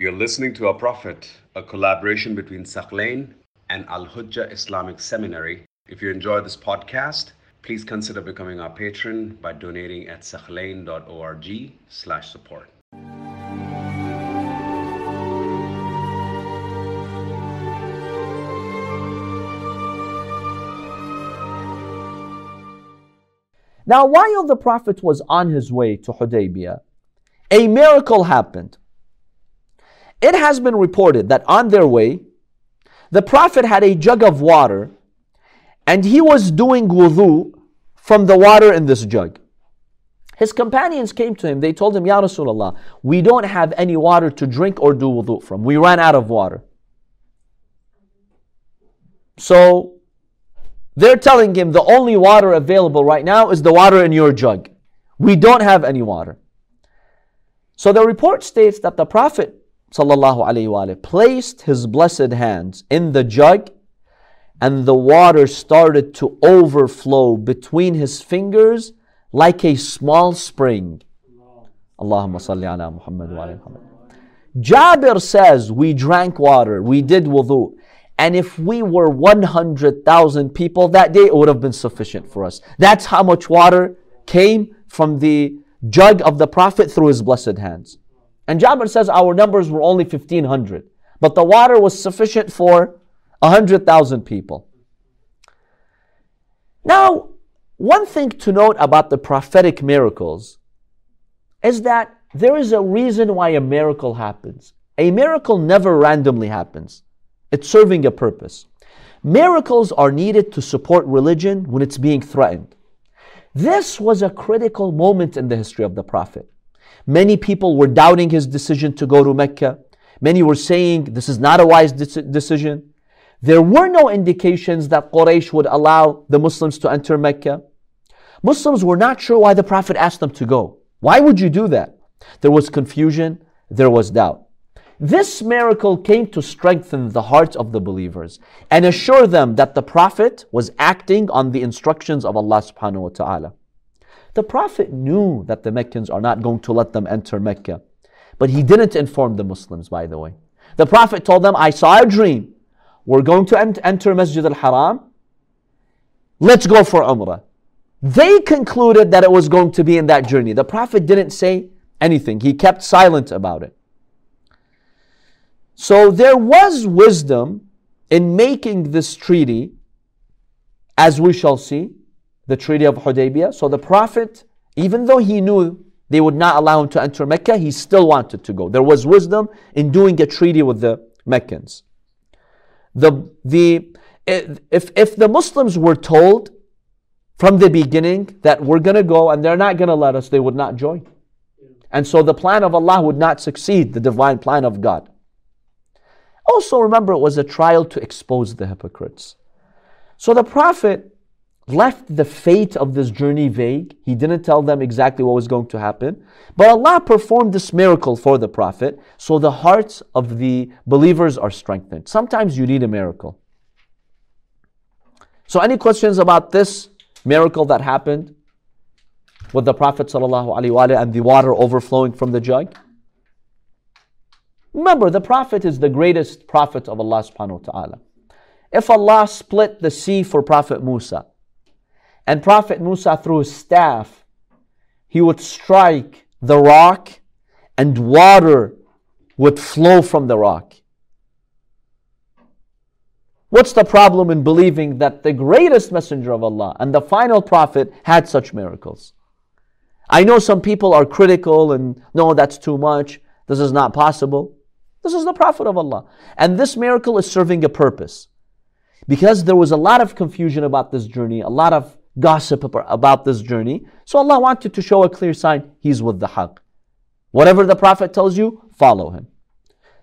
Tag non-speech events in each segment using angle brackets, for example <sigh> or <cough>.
You're listening to Our Prophet, a collaboration between Thaqlain and Al Hujjah Islamic Seminary. If you enjoy this podcast, please consider becoming our patron by donating at thaqlain.org slash support. Now, while the Prophet was on his way to Hudaybiyah, a miracle happened. It has been reported that on their way, the Prophet had a jug of water and he was doing wudu from the water in this jug. His companions came to him. They told him, Ya Rasulullah, we don't have any water to drink or do wudu from. We ran out of water. So they're telling him the only water available right now is the water in your jug. We don't have any water. So the report states that the Prophet sallallahu Alaihi wa placed his blessed hands in the jug and the water started to overflow between his fingers like a small spring. Allahumma salli ala Muhammad wa ala Muhammad. Jabir says, We drank water, we did wudu. And if we were 100,000 people that day, it would have been sufficient for us. That's how much water came from the jug of the Prophet through his blessed hands. And Jabir says our numbers were only 1,500. But the water was sufficient for 100,000 people. Now, one thing to note about the prophetic miracles is that there is a reason why a miracle happens. A miracle never randomly happens. It's serving a purpose. Miracles are needed to support religion when it's being threatened. This was a critical moment in the history of the Prophet. Many people were doubting his decision to go to Mecca. Many were saying this is not a wise de- decision. There were no indications that Quraysh would allow the Muslims to enter Mecca. Muslims were not sure why the Prophet asked them to go. Why would you do that? There was confusion, there was doubt. This miracle came to strengthen the hearts of the believers and assure them that the Prophet was acting on the instructions of Allah subhanahu wa ta'ala. The Prophet knew that the Meccans are not going to let them enter Mecca, but he didn't inform the Muslims, by the way. The Prophet told them, I saw a dream. We're going to enter Masjid al Haram. Let's go for Umrah. They concluded that it was going to be in that journey. The Prophet didn't say anything, he kept silent about it. So there was wisdom in making this treaty, as we shall see, the Treaty of Hudaybiyah. So the Prophet, even though he knew they would not allow him to enter Mecca, he still wanted to go. There was wisdom in doing a treaty with the Meccans. The, the, if, if the Muslims were told from the beginning that we're going to go and they're not going to let us, they would not join. And so the plan of Allah would not succeed, the divine plan of God. Also, remember, it was a trial to expose the hypocrites. So the Prophet left the fate of this journey vague. He didn't tell them exactly what was going to happen. But Allah performed this miracle for the Prophet, so the hearts of the believers are strengthened. Sometimes you need a miracle. So, any questions about this miracle that happened with the Prophet ﷺ and the water overflowing from the jug? Remember, the Prophet is the greatest prophet of Allah subhanahu wa ta'ala. If Allah split the sea for Prophet Musa, and Prophet Musa threw his staff, he would strike the rock and water would flow from the rock. What's the problem in believing that the greatest messenger of Allah and the final prophet had such miracles? I know some people are critical and no, that's too much. This is not possible. This is the Prophet of Allah. And this miracle is serving a purpose. Because there was a lot of confusion about this journey, a lot of gossip about this journey. So Allah wanted to show a clear sign He's with the haqq. Whatever the Prophet tells you, follow him.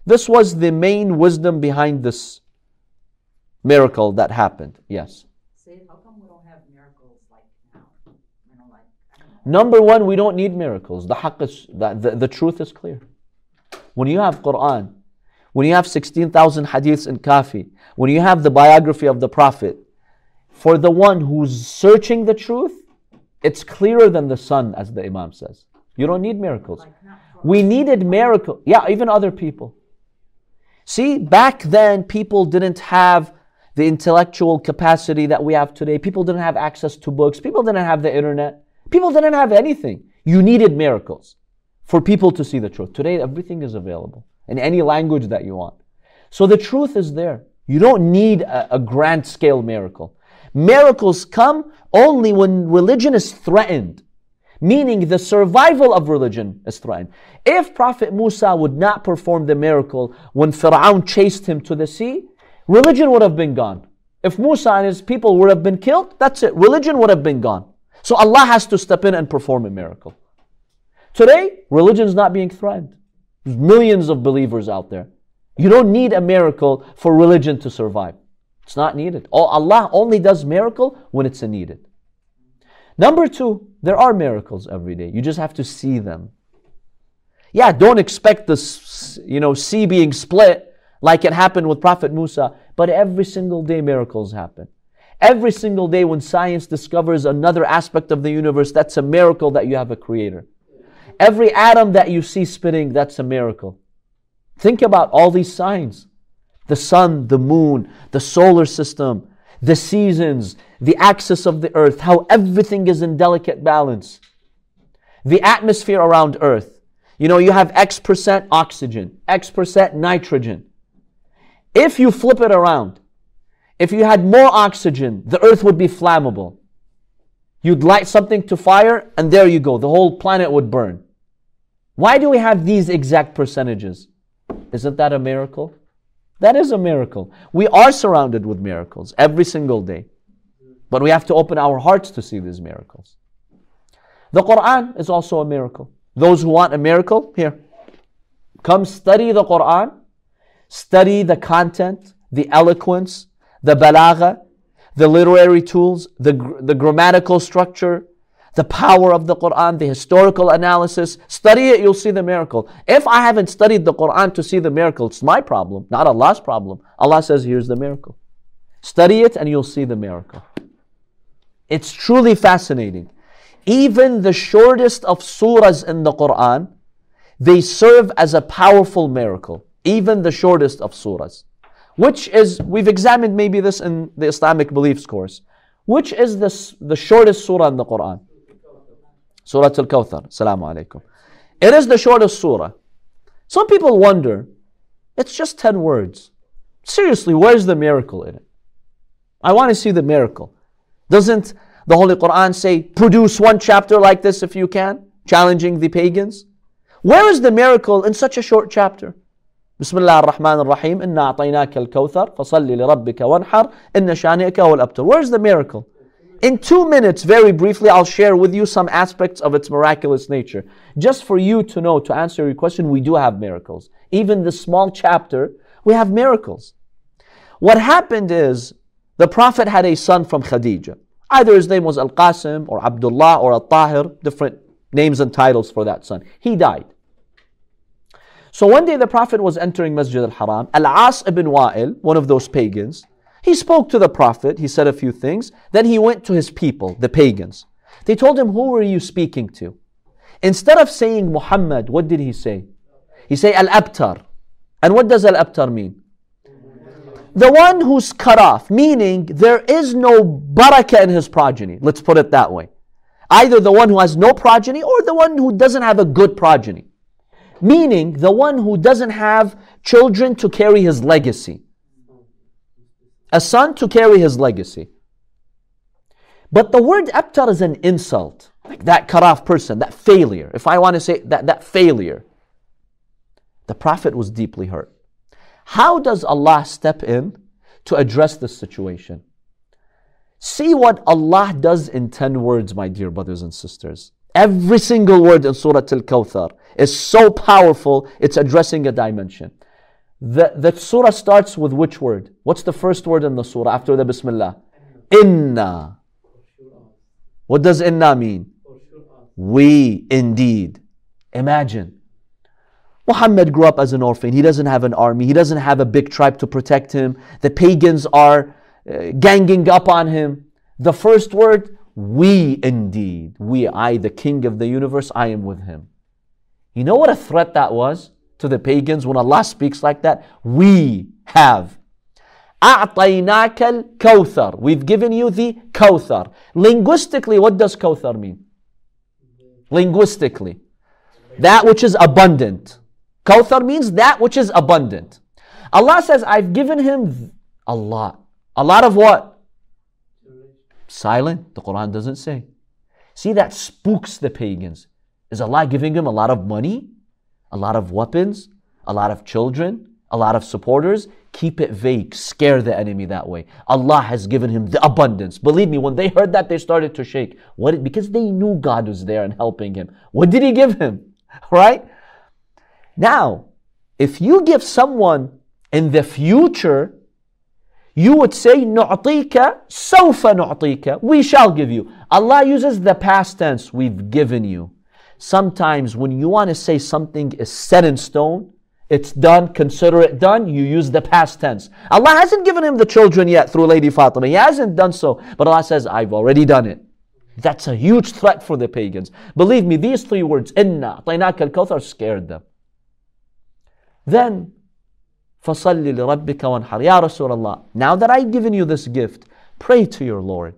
This was the main wisdom behind this miracle that happened. Yes. Number one, we don't need miracles. The haqq is, the, the, the truth is clear. When you have Quran, when you have 16,000 hadiths in Kafi, when you have the biography of the Prophet, for the one who's searching the truth, it's clearer than the sun, as the Imam says. You don't need miracles. We needed miracles. Yeah, even other people. See, back then people didn't have the intellectual capacity that we have today. People didn't have access to books. People didn't have the internet. People didn't have anything. You needed miracles for people to see the truth. Today, everything is available in any language that you want. So the truth is there. You don't need a, a grand scale miracle. Miracles come only when religion is threatened, meaning the survival of religion is threatened. If Prophet Musa would not perform the miracle when Fir'aun chased him to the sea, religion would have been gone. If Musa and his people would have been killed, that's it. Religion would have been gone. So Allah has to step in and perform a miracle. Today, religion is not being threatened. There's millions of believers out there. You don't need a miracle for religion to survive. It's not needed. Allah only does miracle when it's needed. Number two, there are miracles every day. You just have to see them. Yeah, don't expect the you know sea being split like it happened with Prophet Musa, but every single day miracles happen. Every single day when science discovers another aspect of the universe, that's a miracle that you have a creator. Every atom that you see spinning, that's a miracle. Think about all these signs the sun, the moon, the solar system, the seasons, the axis of the earth, how everything is in delicate balance. The atmosphere around earth. You know, you have X percent oxygen, X percent nitrogen. If you flip it around, if you had more oxygen, the earth would be flammable. You'd light something to fire, and there you go, the whole planet would burn. Why do we have these exact percentages? Isn't that a miracle? That is a miracle. We are surrounded with miracles every single day. But we have to open our hearts to see these miracles. The Quran is also a miracle. Those who want a miracle, here. Come study the Quran, study the content, the eloquence, the balagha, the literary tools, the, the grammatical structure, the power of the Quran, the historical analysis. Study it, you'll see the miracle. If I haven't studied the Quran to see the miracle, it's my problem, not Allah's problem. Allah says, here's the miracle. Study it and you'll see the miracle. It's truly fascinating. Even the shortest of surahs in the Quran, they serve as a powerful miracle. Even the shortest of surahs. Which is, we've examined maybe this in the Islamic beliefs course. Which is the, the shortest surah in the Quran? Surah Al Kawthar. Assalamu alaikum. It is the shortest surah. Some people wonder, it's just 10 words. Seriously, where's the miracle in it? I want to see the miracle. Doesn't the Holy Quran say, produce one chapter like this if you can, challenging the pagans? Where is the miracle in such a short chapter? Bismillah ar-Rahman ar-Rahim, Inna a'tainaka al-kawthar, fasalli li rabbika wanhar, inna shani'aka wal abtar. Where's the miracle? In two minutes, very briefly, I'll share with you some aspects of its miraculous nature. Just for you to know, to answer your question, we do have miracles. Even the small chapter, we have miracles. What happened is, the Prophet had a son from Khadijah. Either his name was Al Qasim or Abdullah or Al Tahir, different names and titles for that son. He died. So one day the Prophet was entering Masjid al Haram. Al As ibn Wa'il, one of those pagans, he spoke to the Prophet, he said a few things. Then he went to his people, the pagans. They told him, Who were you speaking to? Instead of saying Muhammad, what did he say? He said Al Abtar. And what does Al Abtar mean? The one who's cut off, meaning there is no barakah in his progeny. Let's put it that way. Either the one who has no progeny or the one who doesn't have a good progeny. Meaning the one who doesn't have children to carry his legacy a son to carry his legacy. But the word abtar is an insult, like that cut off person, that failure. If I want to say that, that failure, the Prophet was deeply hurt. How does Allah step in to address this situation? See what Allah does in 10 words, my dear brothers and sisters. Every single word in Surah Al Kawthar is so powerful, it's addressing a dimension. The, the surah starts with which word? What's the first word in the surah after the Bismillah? Inna. What does inna mean? We indeed. Imagine. Muhammad grew up as an orphan. He doesn't have an army. He doesn't have a big tribe to protect him. The pagans are uh, ganging up on him. The first word, we indeed. We, I, the king of the universe, I am with him. You know what a threat that was? to the pagans when Allah speaks like that? We have. أعطيناك الكوثر. We've given you the Kawthar. Linguistically, what does Kawthar mean? Linguistically, that which is abundant. Kawthar means that which is abundant. Allah says, I've given him a lot. A lot of what? Silent. The Quran doesn't say. See, that spooks the pagans. Is Allah giving him a lot of money? A lot of weapons? A lot of children? A lot of supporters? Keep it vague. Scare the enemy that way. Allah has given him the abundance. Believe me, when they heard that, they started to shake. What? Because they knew God was there and helping him. What did He give him? <laughs> Right? Now, if you give someone in the future, you would say, نُعطيك سوف نُعطيك. We shall give you. Allah uses the past tense, we've given you. Sometimes when you want to say something is set in stone, it's done, consider it done, you use the past tense. Allah hasn't given him the children yet through Lady Fatima. He hasn't done so. But Allah says, I've already done it. That's a huge threat for the pagans. Believe me, these three words, inna, tainaka al kawthar, scared them. Then, L-Rabbika Wanhar. Ya Rasulallah. now that I've given you this gift, pray to your Lord.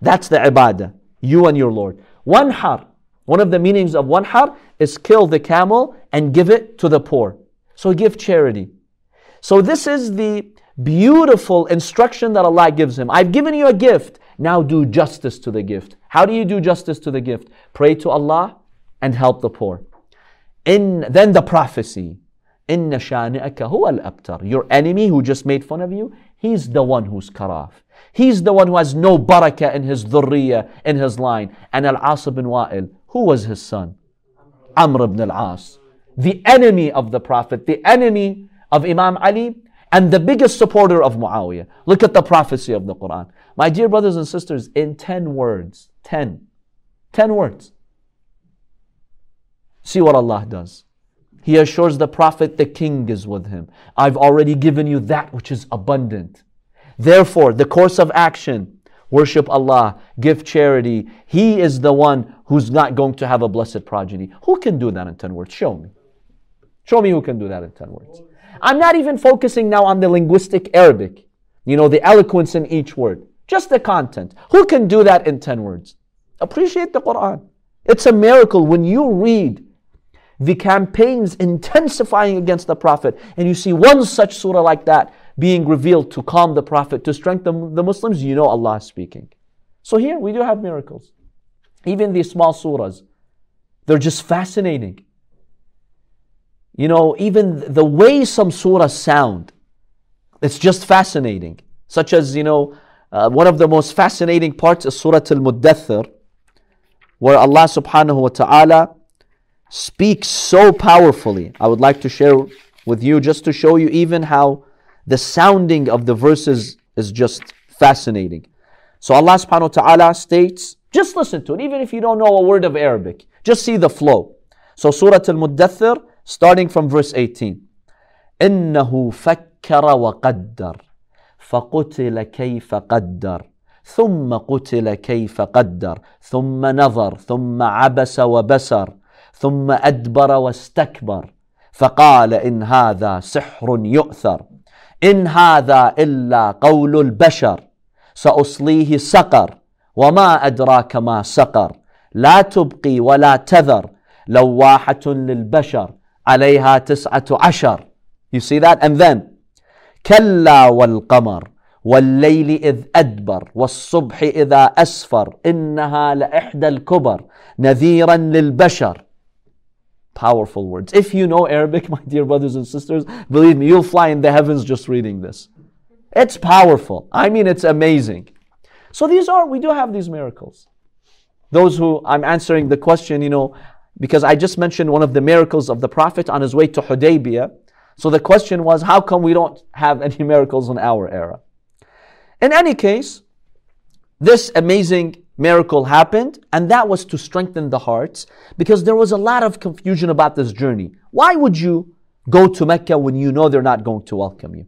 That's the ibadah, you and your Lord. Wanhar, one of the meanings of wanhar is kill the camel and give it to the poor. So give charity. So this is the beautiful instruction that Allah gives him. I've given you a gift. Now do justice to the gift. How do you do justice to the gift? Pray to Allah and help the poor. In then the prophecy. إِنَّ شَانِئَكَ هُوَ الْأَبْتَرِ Your enemy who just made fun of you, he's the one who's cut off. He's the one who has no barakah in his dhurriya, in his line. And Al-As bin Wa'il, who was his son? Amr ibn al-As. The enemy of the Prophet, the enemy of Imam Ali, and the biggest supporter of Muawiyah. Look at the prophecy of the Quran. My dear brothers and sisters, in 10 words, 10, 10 words. See what Allah does. He assures the Prophet the king is with him. I've already given you that which is abundant. Therefore, the course of action worship Allah, give charity. He is the one who's not going to have a blessed progeny. Who can do that in 10 words? Show me. Show me who can do that in 10 words. I'm not even focusing now on the linguistic Arabic, you know, the eloquence in each word, just the content. Who can do that in 10 words? Appreciate the Quran. It's a miracle when you read the campaigns intensifying against the Prophet, and you see one such surah like that being revealed to calm the Prophet, to strengthen the Muslims, you know Allah is speaking. So here we do have miracles. Even these small surahs, they're just fascinating. You know, even the way some surahs sound, it's just fascinating. Such as, you know, uh, one of the most fascinating parts is Surah Al Muddathir, where Allah subhanahu wa ta'ala speaks so powerfully. I would like to share with you just to show you even how the sounding of the verses is just fascinating. So Allah subhanahu wa ta'ala states, just listen to it, even if you don't know a word of Arabic. Just see the flow. So Surah Al-Muddathir, starting from verse 18. إنه فكر وقدر فقتل كيف قدر ثم قتل كيف قدر ثم نظر ثم عبس وبسر ثم أدبر واستكبر فقال إن هذا سحر يؤثر إن هذا إلا قول البشر سأصليه سقر وما أدراك ما سقر لا تبقي ولا تذر لواحة للبشر عليها تسعة عشر You see that? And then كلا والقمر والليل إذ أدبر والصبح إذا أسفر إنها لإحدى الكبر نذيرا للبشر Powerful words. If you know Arabic, <laughs> my dear brothers and sisters, believe me, you'll fly in the heavens just reading this. It's powerful. I mean, it's amazing. So these are, we do have these miracles. Those who, I'm answering the question, you know, because I just mentioned one of the miracles of the Prophet on his way to Hudaybiyah. So the question was, how come we don't have <laughs> any miracles in our era? In any case, this amazing miracle happened, and that was to strengthen the hearts because there was a lot of confusion about this journey. Why would you go to Mecca when you know they're not going to welcome you?